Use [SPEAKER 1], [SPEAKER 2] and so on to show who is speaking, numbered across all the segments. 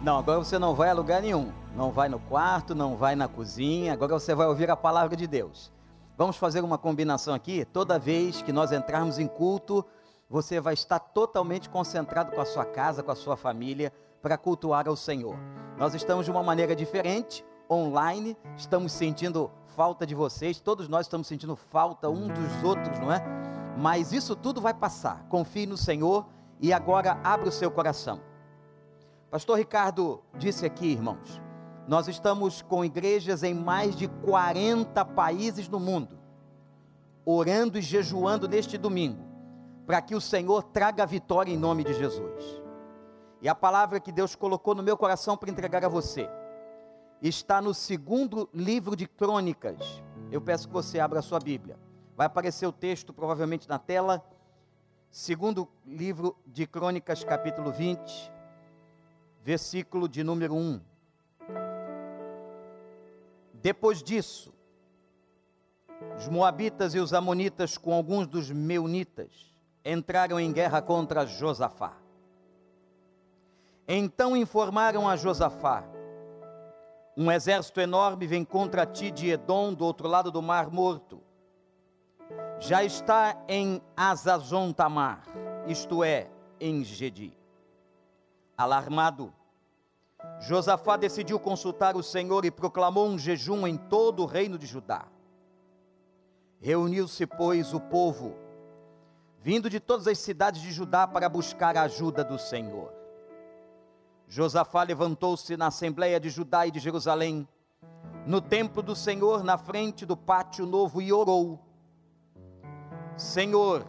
[SPEAKER 1] Não, agora você não vai a lugar nenhum. Não vai no quarto, não vai na cozinha. Agora você vai ouvir a palavra de Deus. Vamos fazer uma combinação aqui. Toda vez que nós entrarmos em culto, você vai estar totalmente concentrado com a sua casa, com a sua família, para cultuar ao Senhor. Nós estamos de uma maneira diferente, online, estamos sentindo falta de vocês, todos nós estamos sentindo falta um dos outros, não é? Mas isso tudo vai passar. Confie no Senhor e agora abra o seu coração. Pastor Ricardo disse aqui, irmãos, nós estamos com igrejas em mais de 40 países no mundo, orando e jejuando neste domingo, para que o Senhor traga a vitória em nome de Jesus. E a palavra que Deus colocou no meu coração para entregar a você está no segundo livro de Crônicas. Eu peço que você abra a sua Bíblia. Vai aparecer o texto provavelmente na tela. Segundo livro de Crônicas, capítulo 20 versículo de número 1. Depois disso, os Moabitas e os Amonitas, com alguns dos Meunitas, entraram em guerra contra Josafá. Então informaram a Josafá: Um exército enorme vem contra ti de Edom, do outro lado do Mar Morto. Já está em Azazon Tamar, isto é, em Gedi. Alarmado, Josafá decidiu consultar o Senhor e proclamou um jejum em todo o reino de Judá. Reuniu-se, pois, o povo, vindo de todas as cidades de Judá para buscar a ajuda do Senhor. Josafá levantou-se na assembleia de Judá e de Jerusalém, no templo do Senhor, na frente do pátio novo, e orou: Senhor,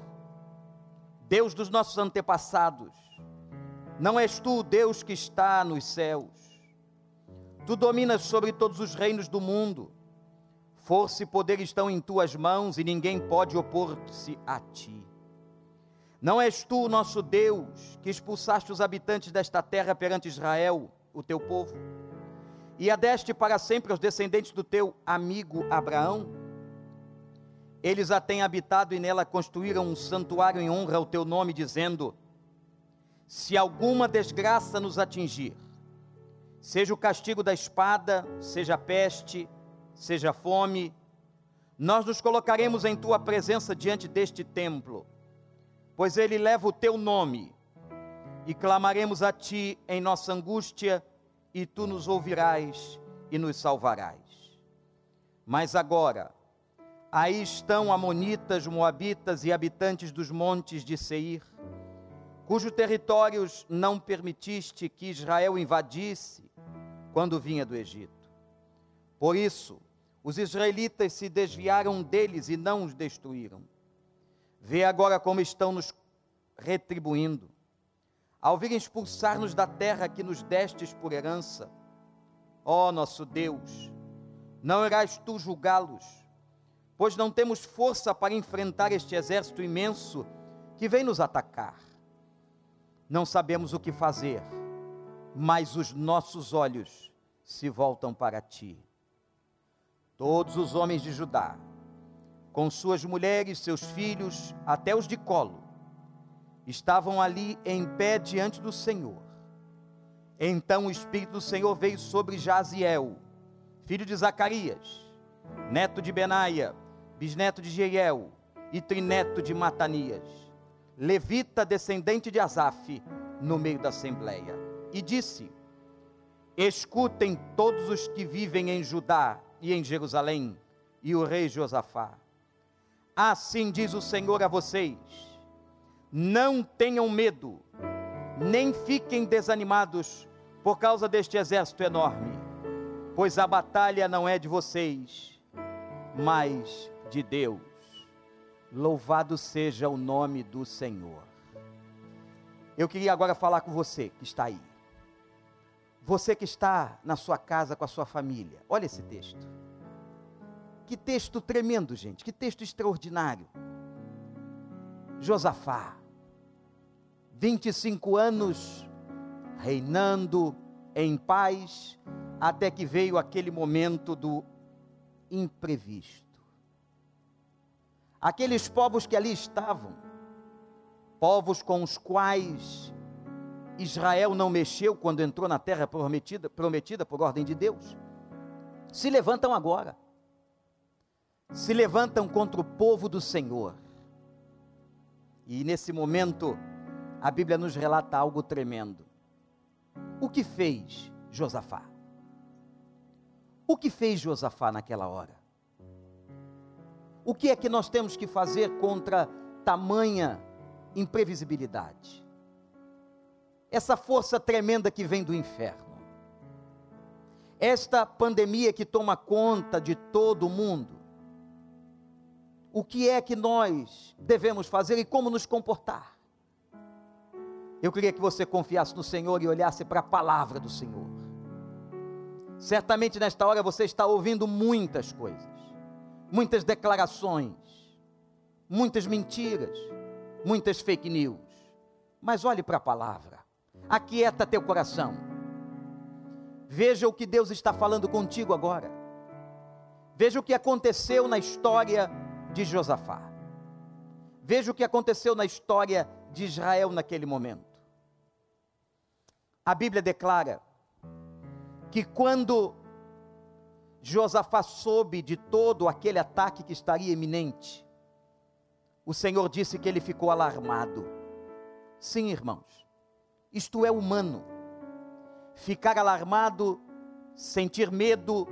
[SPEAKER 1] Deus dos nossos antepassados, não és tu o Deus que está nos céus. Tu dominas sobre todos os reinos do mundo. Força e poder estão em tuas mãos e ninguém pode opor-se a ti. Não és tu, nosso Deus, que expulsaste os habitantes desta terra perante Israel, o teu povo, e adeste para sempre aos descendentes do teu amigo Abraão? Eles a têm habitado e nela construíram um santuário em honra ao teu nome, dizendo: se alguma desgraça nos atingir, seja o castigo da espada, seja peste, seja fome, nós nos colocaremos em tua presença diante deste templo, pois ele leva o teu nome, e clamaremos a ti em nossa angústia, e tu nos ouvirás e nos salvarás. Mas agora, aí estão amonitas, moabitas e habitantes dos montes de Seir, cujos territórios não permitiste que Israel invadisse quando vinha do Egito. Por isso, os israelitas se desviaram deles e não os destruíram. Vê agora como estão nos retribuindo. Ao virem expulsar-nos da terra que nos destes por herança, ó nosso Deus, não irás tu julgá-los, pois não temos força para enfrentar este exército imenso que vem nos atacar não sabemos o que fazer, mas os nossos olhos se voltam para ti. Todos os homens de Judá, com suas mulheres, seus filhos, até os de colo, estavam ali em pé diante do Senhor. Então o Espírito do Senhor veio sobre Jaziel, filho de Zacarias, neto de Benaia, bisneto de Jeiel e trineto de Matanias levita descendente de Asaf, no meio da assembleia, e disse: Escutem todos os que vivem em Judá e em Jerusalém, e o rei Josafá. Assim diz o Senhor a vocês: Não tenham medo, nem fiquem desanimados por causa deste exército enorme, pois a batalha não é de vocês, mas de Deus. Louvado seja o nome do Senhor. Eu queria agora falar com você que está aí. Você que está na sua casa com a sua família. Olha esse texto. Que texto tremendo, gente. Que texto extraordinário. Josafá, 25 anos reinando em paz, até que veio aquele momento do imprevisto aqueles povos que ali estavam, povos com os quais Israel não mexeu quando entrou na terra prometida, prometida por ordem de Deus, se levantam agora. Se levantam contra o povo do Senhor. E nesse momento, a Bíblia nos relata algo tremendo. O que fez Josafá? O que fez Josafá naquela hora? O que é que nós temos que fazer contra tamanha imprevisibilidade? Essa força tremenda que vem do inferno. Esta pandemia que toma conta de todo o mundo. O que é que nós devemos fazer e como nos comportar? Eu queria que você confiasse no Senhor e olhasse para a palavra do Senhor. Certamente nesta hora você está ouvindo muitas coisas, muitas declarações, muitas mentiras, muitas fake news. Mas olhe para a palavra, aquieta teu coração, veja o que Deus está falando contigo agora, veja o que aconteceu na história de Josafá, veja o que aconteceu na história de Israel naquele momento. A Bíblia declara que quando Josafá soube de todo aquele ataque que estaria iminente, o Senhor disse que ele ficou alarmado. Sim, irmãos, isto é humano. Ficar alarmado, sentir medo,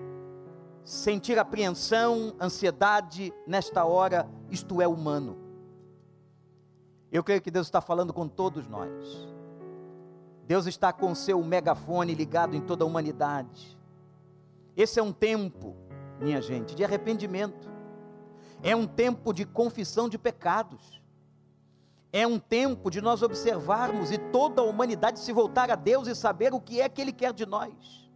[SPEAKER 1] sentir apreensão, ansiedade nesta hora, isto é humano. Eu creio que Deus está falando com todos nós. Deus está com seu megafone ligado em toda a humanidade. Esse é um tempo, minha gente, de arrependimento. É um tempo de confissão de pecados. É um tempo de nós observarmos e toda a humanidade se voltar a Deus e saber o que é que Ele quer de nós.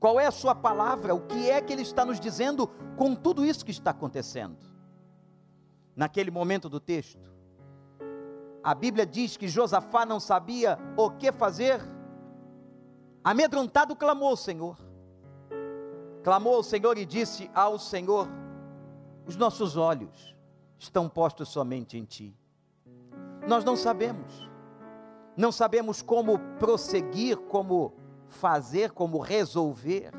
[SPEAKER 1] Qual é a Sua palavra? O que é que Ele está nos dizendo com tudo isso que está acontecendo? Naquele momento do texto, a Bíblia diz que Josafá não sabia o que fazer. Amedrontado clamou Senhor. Clamou ao Senhor e disse ao Senhor: Os nossos olhos estão postos somente em Ti. Nós não sabemos, não sabemos como prosseguir, como fazer, como resolver,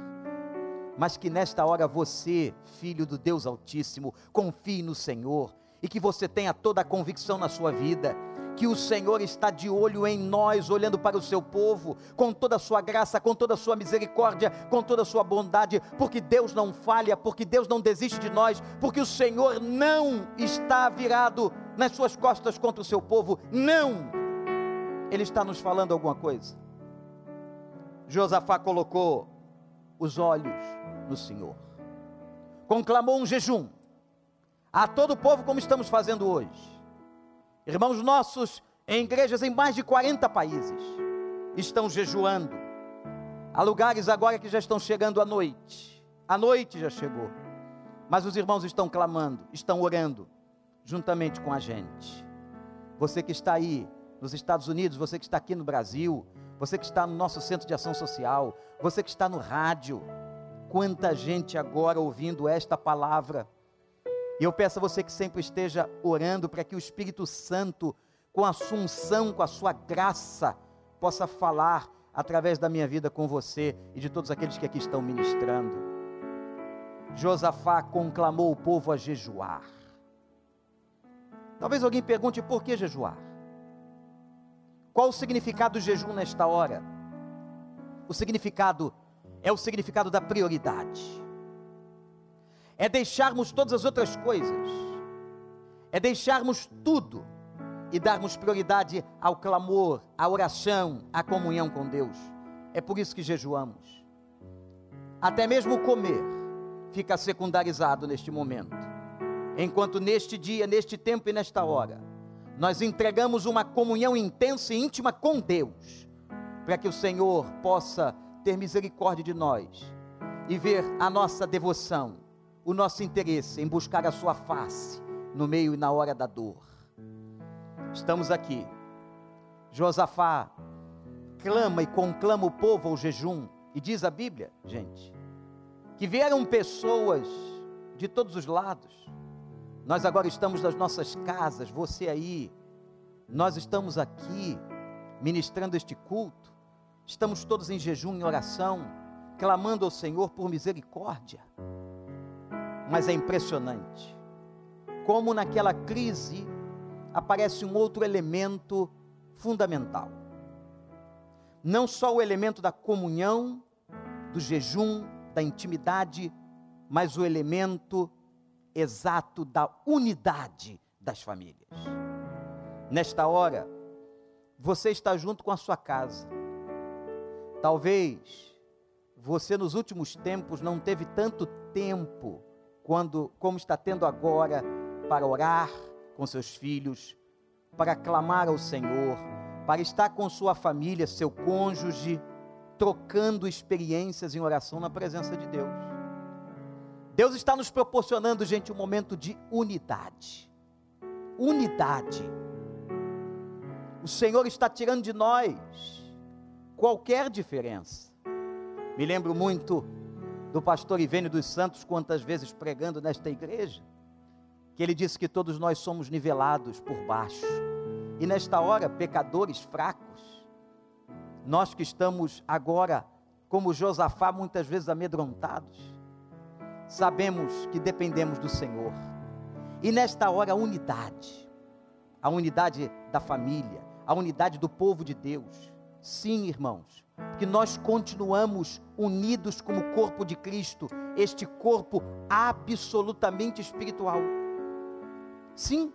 [SPEAKER 1] mas que nesta hora você, filho do Deus Altíssimo, confie no Senhor e que você tenha toda a convicção na sua vida que o Senhor está de olho em nós, olhando para o seu povo, com toda a sua graça, com toda a sua misericórdia, com toda a sua bondade, porque Deus não falha, porque Deus não desiste de nós, porque o Senhor não está virado nas suas costas contra o seu povo, não. Ele está nos falando alguma coisa. Josafá colocou os olhos no Senhor, conclamou um jejum a todo o povo, como estamos fazendo hoje Irmãos nossos em igrejas em mais de 40 países estão jejuando. Há lugares agora que já estão chegando à noite. A noite já chegou. Mas os irmãos estão clamando, estão orando juntamente com a gente. Você que está aí nos Estados Unidos, você que está aqui no Brasil, você que está no nosso centro de ação social, você que está no rádio, quanta gente agora ouvindo esta palavra e eu peço a você que sempre esteja orando para que o Espírito Santo, com a sua unção, com a sua graça, possa falar através da minha vida com você e de todos aqueles que aqui estão ministrando. Josafá conclamou o povo a jejuar. Talvez alguém pergunte por que jejuar? Qual o significado do jejum nesta hora? O significado é o significado da prioridade é deixarmos todas as outras coisas, é deixarmos tudo e darmos prioridade ao clamor, à oração, à comunhão com Deus. É por isso que jejuamos. Até mesmo comer fica secundarizado neste momento. Enquanto neste dia, neste tempo e nesta hora, nós entregamos uma comunhão intensa e íntima com Deus, para que o Senhor possa ter misericórdia de nós e ver a nossa devoção o nosso interesse em buscar a Sua face no meio e na hora da dor. Estamos aqui. Josafá clama e conclama o povo ao jejum, e diz a Bíblia, gente, que vieram pessoas de todos os lados. Nós agora estamos nas nossas casas, você aí, nós estamos aqui. ministrando este culto, estamos todos em jejum, em oração, clamando ao Senhor por misericórdia. Mas é impressionante como naquela crise aparece um outro elemento fundamental. Não só o elemento da comunhão, do jejum, da intimidade, mas o elemento exato da unidade das famílias. Nesta hora, você está junto com a sua casa. Talvez você nos últimos tempos não teve tanto tempo quando como está tendo agora para orar com seus filhos, para clamar ao Senhor, para estar com sua família, seu cônjuge, trocando experiências em oração na presença de Deus. Deus está nos proporcionando, gente, um momento de unidade. Unidade. O Senhor está tirando de nós qualquer diferença. Me lembro muito do pastor Ivênio dos Santos, quantas vezes pregando nesta igreja, que ele disse que todos nós somos nivelados por baixo. E nesta hora, pecadores fracos, nós que estamos agora, como Josafá, muitas vezes amedrontados, sabemos que dependemos do Senhor. E nesta hora, a unidade, a unidade da família, a unidade do povo de Deus. Sim, irmãos, porque nós continuamos unidos como corpo de Cristo, este corpo absolutamente espiritual. Sim,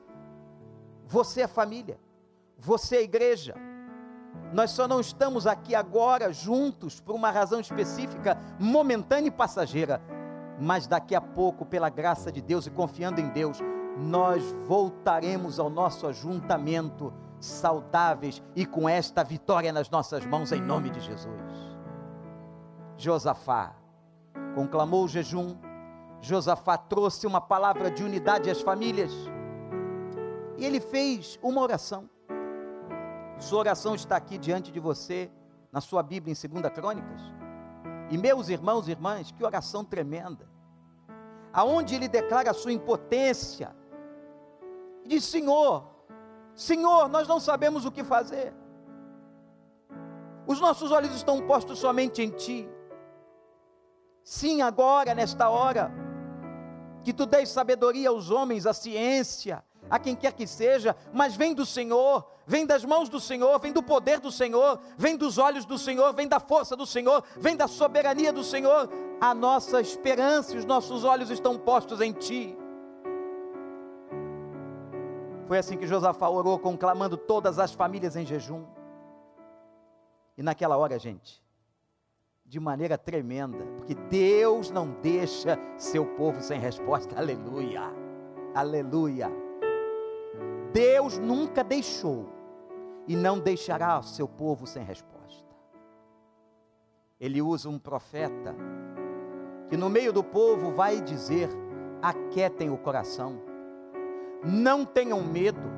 [SPEAKER 1] você é família, você é igreja. Nós só não estamos aqui agora juntos por uma razão específica, momentânea e passageira, mas daqui a pouco, pela graça de Deus e confiando em Deus, nós voltaremos ao nosso ajuntamento saudáveis e com esta vitória nas nossas mãos, em nome de Jesus. Josafá conclamou o jejum, Josafá trouxe uma palavra de unidade às famílias, e ele fez uma oração. Sua oração está aqui diante de você, na sua Bíblia em 2 Crônicas. E meus irmãos e irmãs, que oração tremenda. Aonde ele declara a sua impotência. E diz: Senhor, Senhor, nós não sabemos o que fazer. Os nossos olhos estão postos somente em Ti. Sim, agora, nesta hora, que Tu dês sabedoria aos homens, a ciência, a quem quer que seja, mas vem do Senhor, vem das mãos do Senhor, vem do poder do Senhor, vem dos olhos do Senhor, vem da força do Senhor, vem da soberania do Senhor. A nossa esperança e os nossos olhos estão postos em Ti. Foi assim que Josafá orou, conclamando todas as famílias em jejum. E naquela hora, gente, de maneira tremenda, porque Deus não deixa seu povo sem resposta. Aleluia. Aleluia. Deus nunca deixou e não deixará seu povo sem resposta. Ele usa um profeta que no meio do povo vai dizer: aquietem o coração, não tenham medo,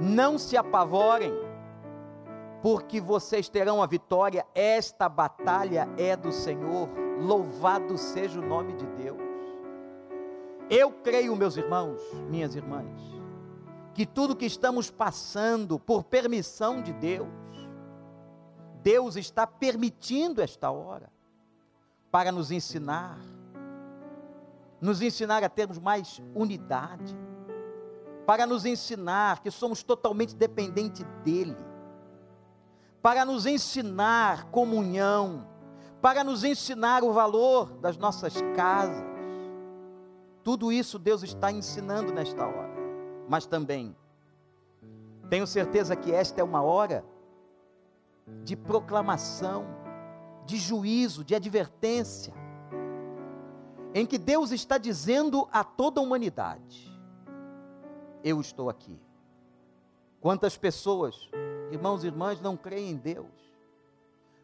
[SPEAKER 1] não se apavorem, porque vocês terão a vitória. Esta batalha é do Senhor, louvado seja o nome de Deus. Eu creio, meus irmãos, minhas irmãs, que tudo que estamos passando por permissão de Deus, Deus está permitindo esta hora para nos ensinar, nos ensinar a termos mais unidade, para nos ensinar que somos totalmente dependentes dEle, para nos ensinar comunhão, para nos ensinar o valor das nossas casas. Tudo isso Deus está ensinando nesta hora mas também tenho certeza que esta é uma hora de proclamação, de juízo, de advertência, em que Deus está dizendo a toda a humanidade: Eu estou aqui. Quantas pessoas, irmãos e irmãs, não creem em Deus?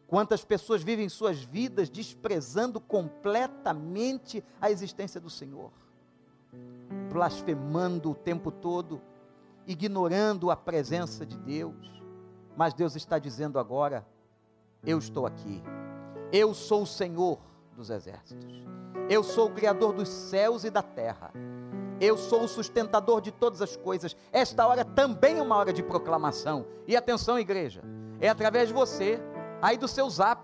[SPEAKER 1] Quantas pessoas vivem suas vidas desprezando completamente a existência do Senhor? blasfemando o tempo todo, ignorando a presença de Deus. Mas Deus está dizendo agora: Eu estou aqui. Eu sou o Senhor dos exércitos. Eu sou o Criador dos céus e da terra. Eu sou o sustentador de todas as coisas. Esta hora também é uma hora de proclamação. E atenção, igreja, é através de você, aí do seu zap,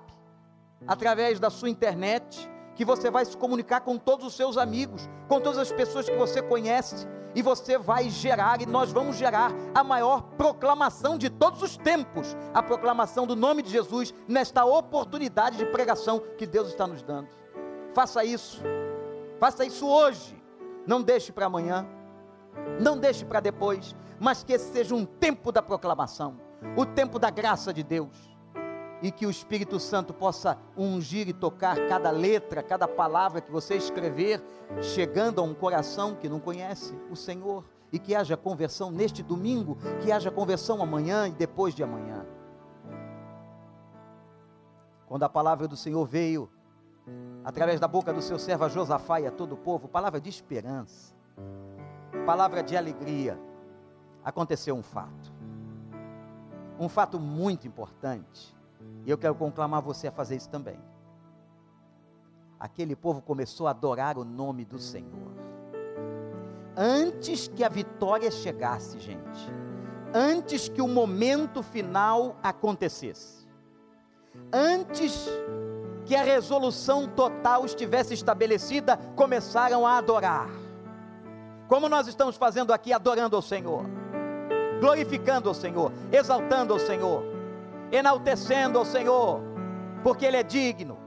[SPEAKER 1] através da sua internet, que você vai se comunicar com todos os seus amigos, com todas as pessoas que você conhece, e você vai gerar, e nós vamos gerar a maior proclamação de todos os tempos a proclamação do nome de Jesus nesta oportunidade de pregação que Deus está nos dando. Faça isso, faça isso hoje, não deixe para amanhã, não deixe para depois, mas que esse seja um tempo da proclamação, o tempo da graça de Deus. E que o Espírito Santo possa ungir e tocar cada letra, cada palavra que você escrever, chegando a um coração que não conhece o Senhor, e que haja conversão neste domingo, que haja conversão amanhã e depois de amanhã. Quando a palavra do Senhor veio, através da boca do seu servo Josafá e a todo o povo, palavra de esperança, palavra de alegria, aconteceu um fato. Um fato muito importante e eu quero conclamar você a fazer isso também. Aquele povo começou a adorar o nome do Senhor. Antes que a vitória chegasse, gente. Antes que o momento final acontecesse. Antes que a resolução total estivesse estabelecida, começaram a adorar. Como nós estamos fazendo aqui, adorando ao Senhor, glorificando ao Senhor, exaltando ao Senhor enaltecendo ao Senhor, porque Ele é digno,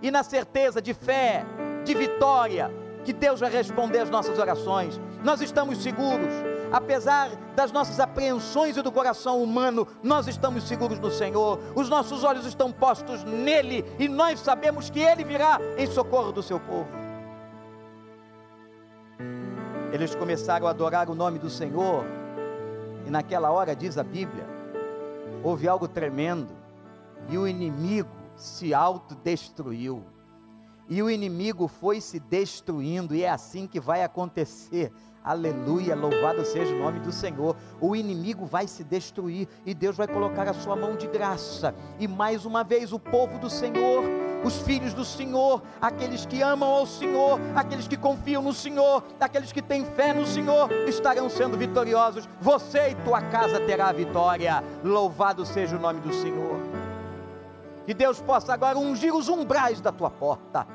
[SPEAKER 1] e na certeza de fé, de vitória, que Deus vai responder às nossas orações. Nós estamos seguros, apesar das nossas apreensões e do coração humano, nós estamos seguros no Senhor, os nossos olhos estão postos nele e nós sabemos que Ele virá em socorro do seu povo. Eles começaram a adorar o nome do Senhor, e naquela hora, diz a Bíblia, houve algo tremendo e o inimigo se autodestruiu. E o inimigo foi se destruindo, e é assim que vai acontecer. Aleluia, louvado seja o nome do Senhor. O inimigo vai se destruir e Deus vai colocar a sua mão de graça. E mais uma vez o povo do Senhor os filhos do Senhor, aqueles que amam ao Senhor, aqueles que confiam no Senhor, aqueles que têm fé no Senhor, estarão sendo vitoriosos. Você e tua casa terá vitória. Louvado seja o nome do Senhor. Que Deus possa agora ungir os umbrais da tua porta.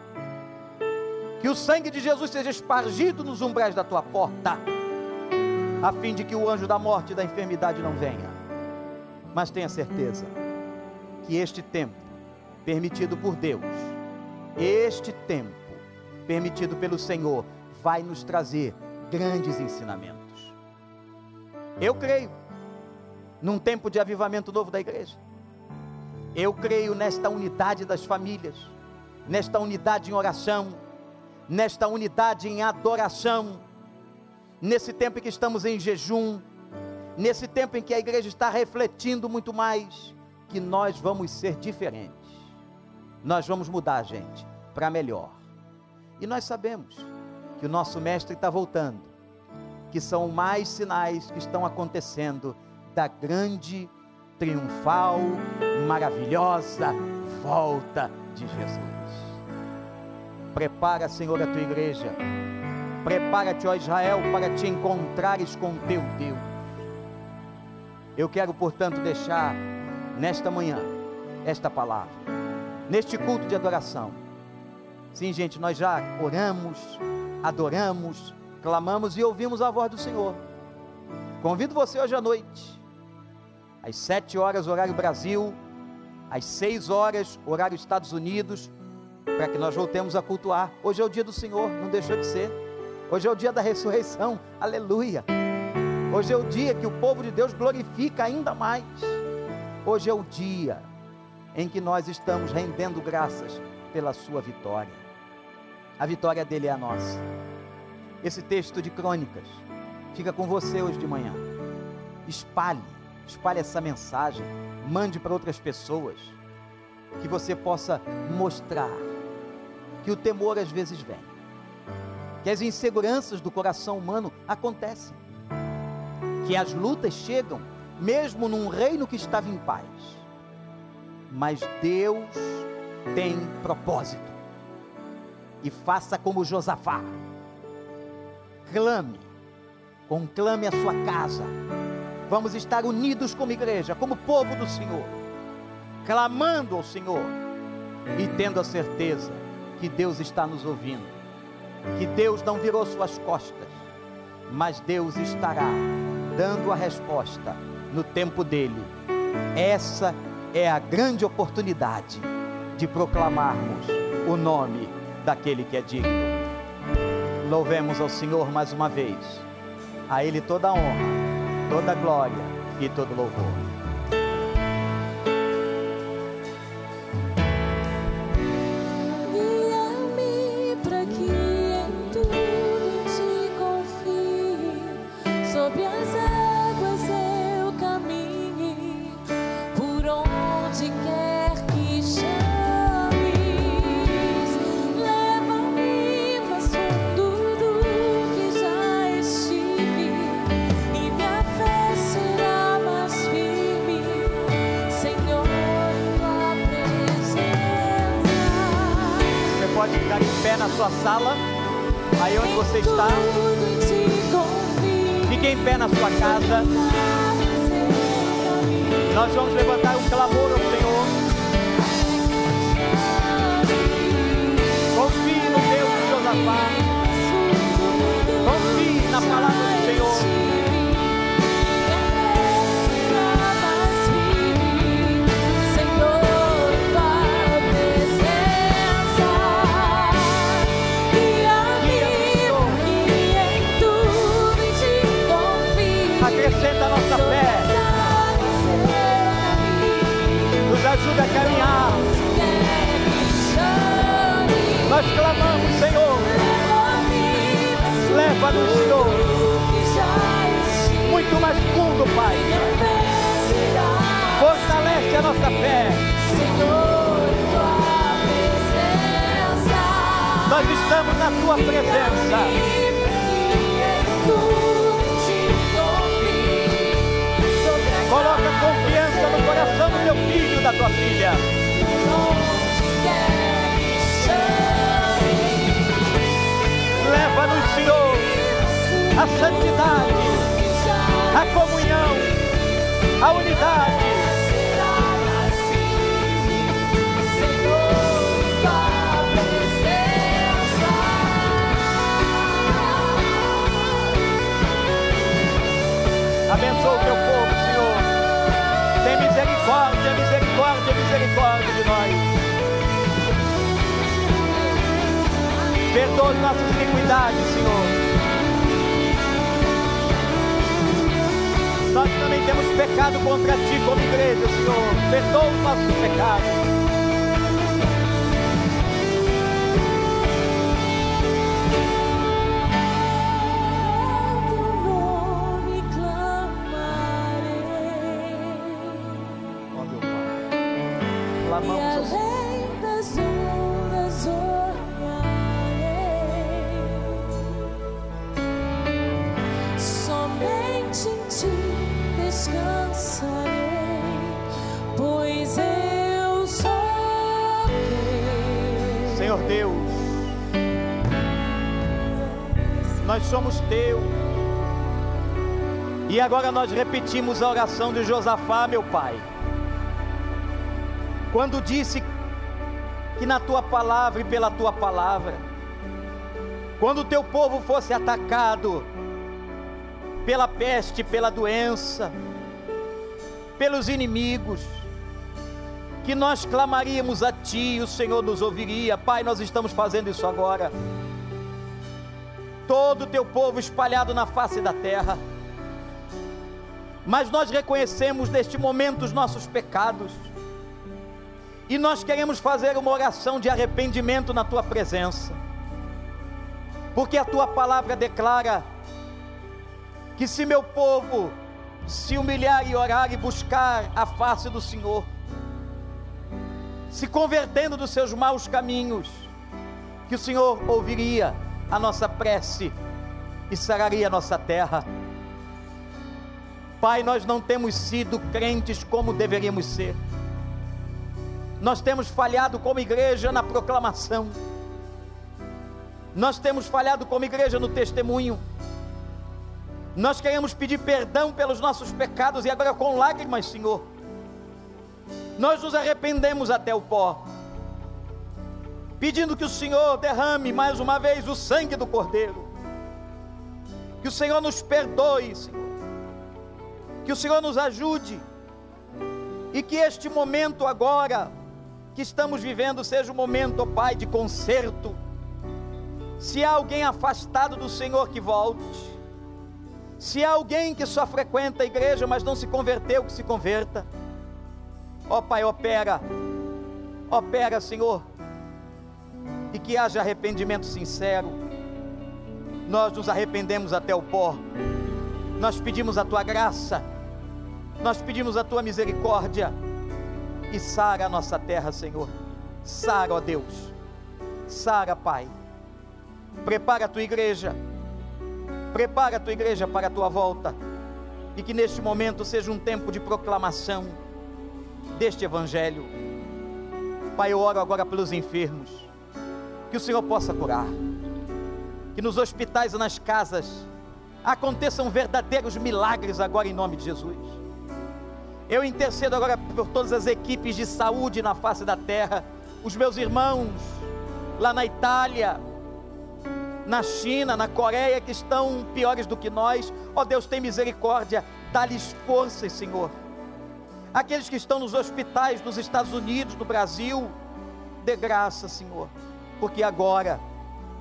[SPEAKER 1] Que o sangue de Jesus seja espargido nos umbrais da tua porta, a fim de que o anjo da morte e da enfermidade não venha. Mas tenha certeza que este tempo permitido por Deus, este tempo permitido pelo Senhor, vai nos trazer grandes ensinamentos. Eu creio num tempo de avivamento novo da igreja. Eu creio nesta unidade das famílias, nesta unidade em oração, nesta unidade em adoração, nesse tempo em que estamos em jejum, nesse tempo em que a igreja está refletindo muito mais, que nós vamos ser diferentes. Nós vamos mudar, gente, para melhor. E nós sabemos que o nosso mestre está voltando, que são mais sinais que estão acontecendo da grande, triunfal, maravilhosa volta de Jesus. Prepara, Senhor, a tua igreja. Prepara-te, ó Israel, para te encontrares com teu Deus. Eu quero, portanto, deixar nesta manhã esta palavra neste culto de adoração. Sim, gente, nós já oramos, adoramos, clamamos e ouvimos a voz do Senhor. Convido você hoje à noite, às sete horas, horário Brasil, às seis horas, horário Estados Unidos, para que nós voltemos a cultuar. Hoje é o dia do Senhor, não deixou de ser. Hoje é o dia da ressurreição, aleluia. Hoje é o dia que o povo de Deus glorifica ainda mais. Hoje é o dia em que nós estamos rendendo graças pela sua vitória. A vitória dele é a nossa. Esse texto de crônicas fica com você hoje de manhã. Espalhe, espalhe essa mensagem, mande para outras pessoas, que você possa mostrar que o temor às vezes vem, que as inseguranças do coração humano acontecem, que as lutas chegam mesmo num reino que estava em paz mas Deus tem propósito. E faça como Josafá. clame, conclame a sua casa. Vamos estar unidos como igreja, como povo do Senhor, clamando ao Senhor e tendo a certeza que Deus está nos ouvindo, que Deus não virou suas costas, mas Deus estará dando a resposta no tempo dele. Essa é a grande oportunidade de proclamarmos o nome daquele que é digno. Louvemos ao Senhor mais uma vez. A Ele toda a honra, toda a glória e todo louvor. Sala, aí onde você está. Fique em pé na sua casa. Nós vamos levantar um clamor ao Senhor. Confie no Deus de Josafá. Confie na palavra do Senhor. A santidade, a comunhão, a unidade. Abençoa o teu povo, tem misericórdia, misericórdia, misericórdia de nós. Perdoa as nossas iniquidades, Senhor. Nós também temos pecado contra Ti como igreja, Senhor. Perdoa os nossos pecados. Somos teu. E agora nós repetimos a oração de Josafá, meu pai. Quando disse que na tua palavra e pela tua palavra, quando o teu povo fosse atacado pela peste, pela doença, pelos inimigos, que nós clamaríamos a Ti o Senhor nos ouviria. Pai, nós estamos fazendo isso agora todo o teu povo espalhado na face da terra. Mas nós reconhecemos neste momento os nossos pecados. E nós queremos fazer uma oração de arrependimento na tua presença. Porque a tua palavra declara que se meu povo se humilhar e orar e buscar a face do Senhor, se convertendo dos seus maus caminhos, que o Senhor ouviria a nossa prece e sararia a nossa terra. Pai, nós não temos sido crentes como deveríamos ser. Nós temos falhado como igreja na proclamação. Nós temos falhado como igreja no testemunho. Nós queremos pedir perdão pelos nossos pecados e agora com lágrimas, Senhor. Nós nos arrependemos até o pó, pedindo que o Senhor derrame mais uma vez o sangue do Cordeiro. Que o Senhor nos perdoe, Senhor. Que o Senhor nos ajude. E que este momento agora que estamos vivendo seja um momento, ó Pai, de conserto. Se há alguém afastado do Senhor que volte. Se há alguém que só frequenta a igreja, mas não se converteu, que se converta. Ó Pai, opera, opera, Senhor, e que haja arrependimento sincero. Nós nos arrependemos até o pó, nós pedimos a tua graça, nós pedimos a tua misericórdia, e sara a nossa terra, Senhor. Sara, ó Deus, sara, Pai. Prepara a tua igreja Prepara a tua igreja para a tua volta. E que neste momento seja um tempo de proclamação deste Evangelho. Pai, eu oro agora pelos enfermos. Que o Senhor possa curar. Que nos hospitais e nas casas aconteçam verdadeiros milagres agora em nome de Jesus. Eu intercedo agora por todas as equipes de saúde na face da terra, os meus irmãos lá na Itália, na China, na Coreia, que estão piores do que nós. Ó oh, Deus, tem misericórdia, dá-lhes forças, Senhor. Aqueles que estão nos hospitais dos Estados Unidos, no Brasil, dê graça, Senhor, porque agora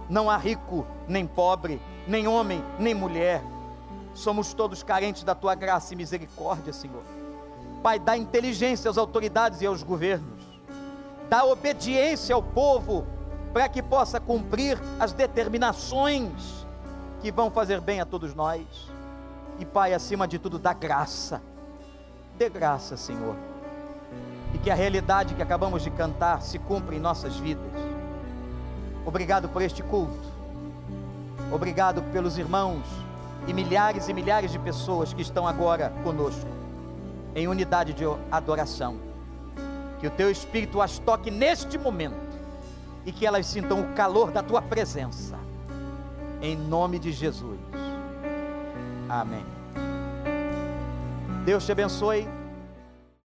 [SPEAKER 1] não há rico nem pobre, nem homem nem mulher, somos todos carentes da tua graça e misericórdia, Senhor. Pai, dá inteligência às autoridades e aos governos, dá obediência ao povo para que possa cumprir as determinações que vão fazer bem a todos nós. E Pai, acima de tudo, dá graça. Dê graça, Senhor. E que a realidade que acabamos de cantar se cumpra em nossas vidas. Obrigado por este culto. Obrigado pelos irmãos e milhares e milhares de pessoas que estão agora conosco, em unidade de adoração. Que o Teu Espírito as toque neste momento e que elas sintam o calor da tua presença. Em nome de Jesus. Amém. Deus te abençoe.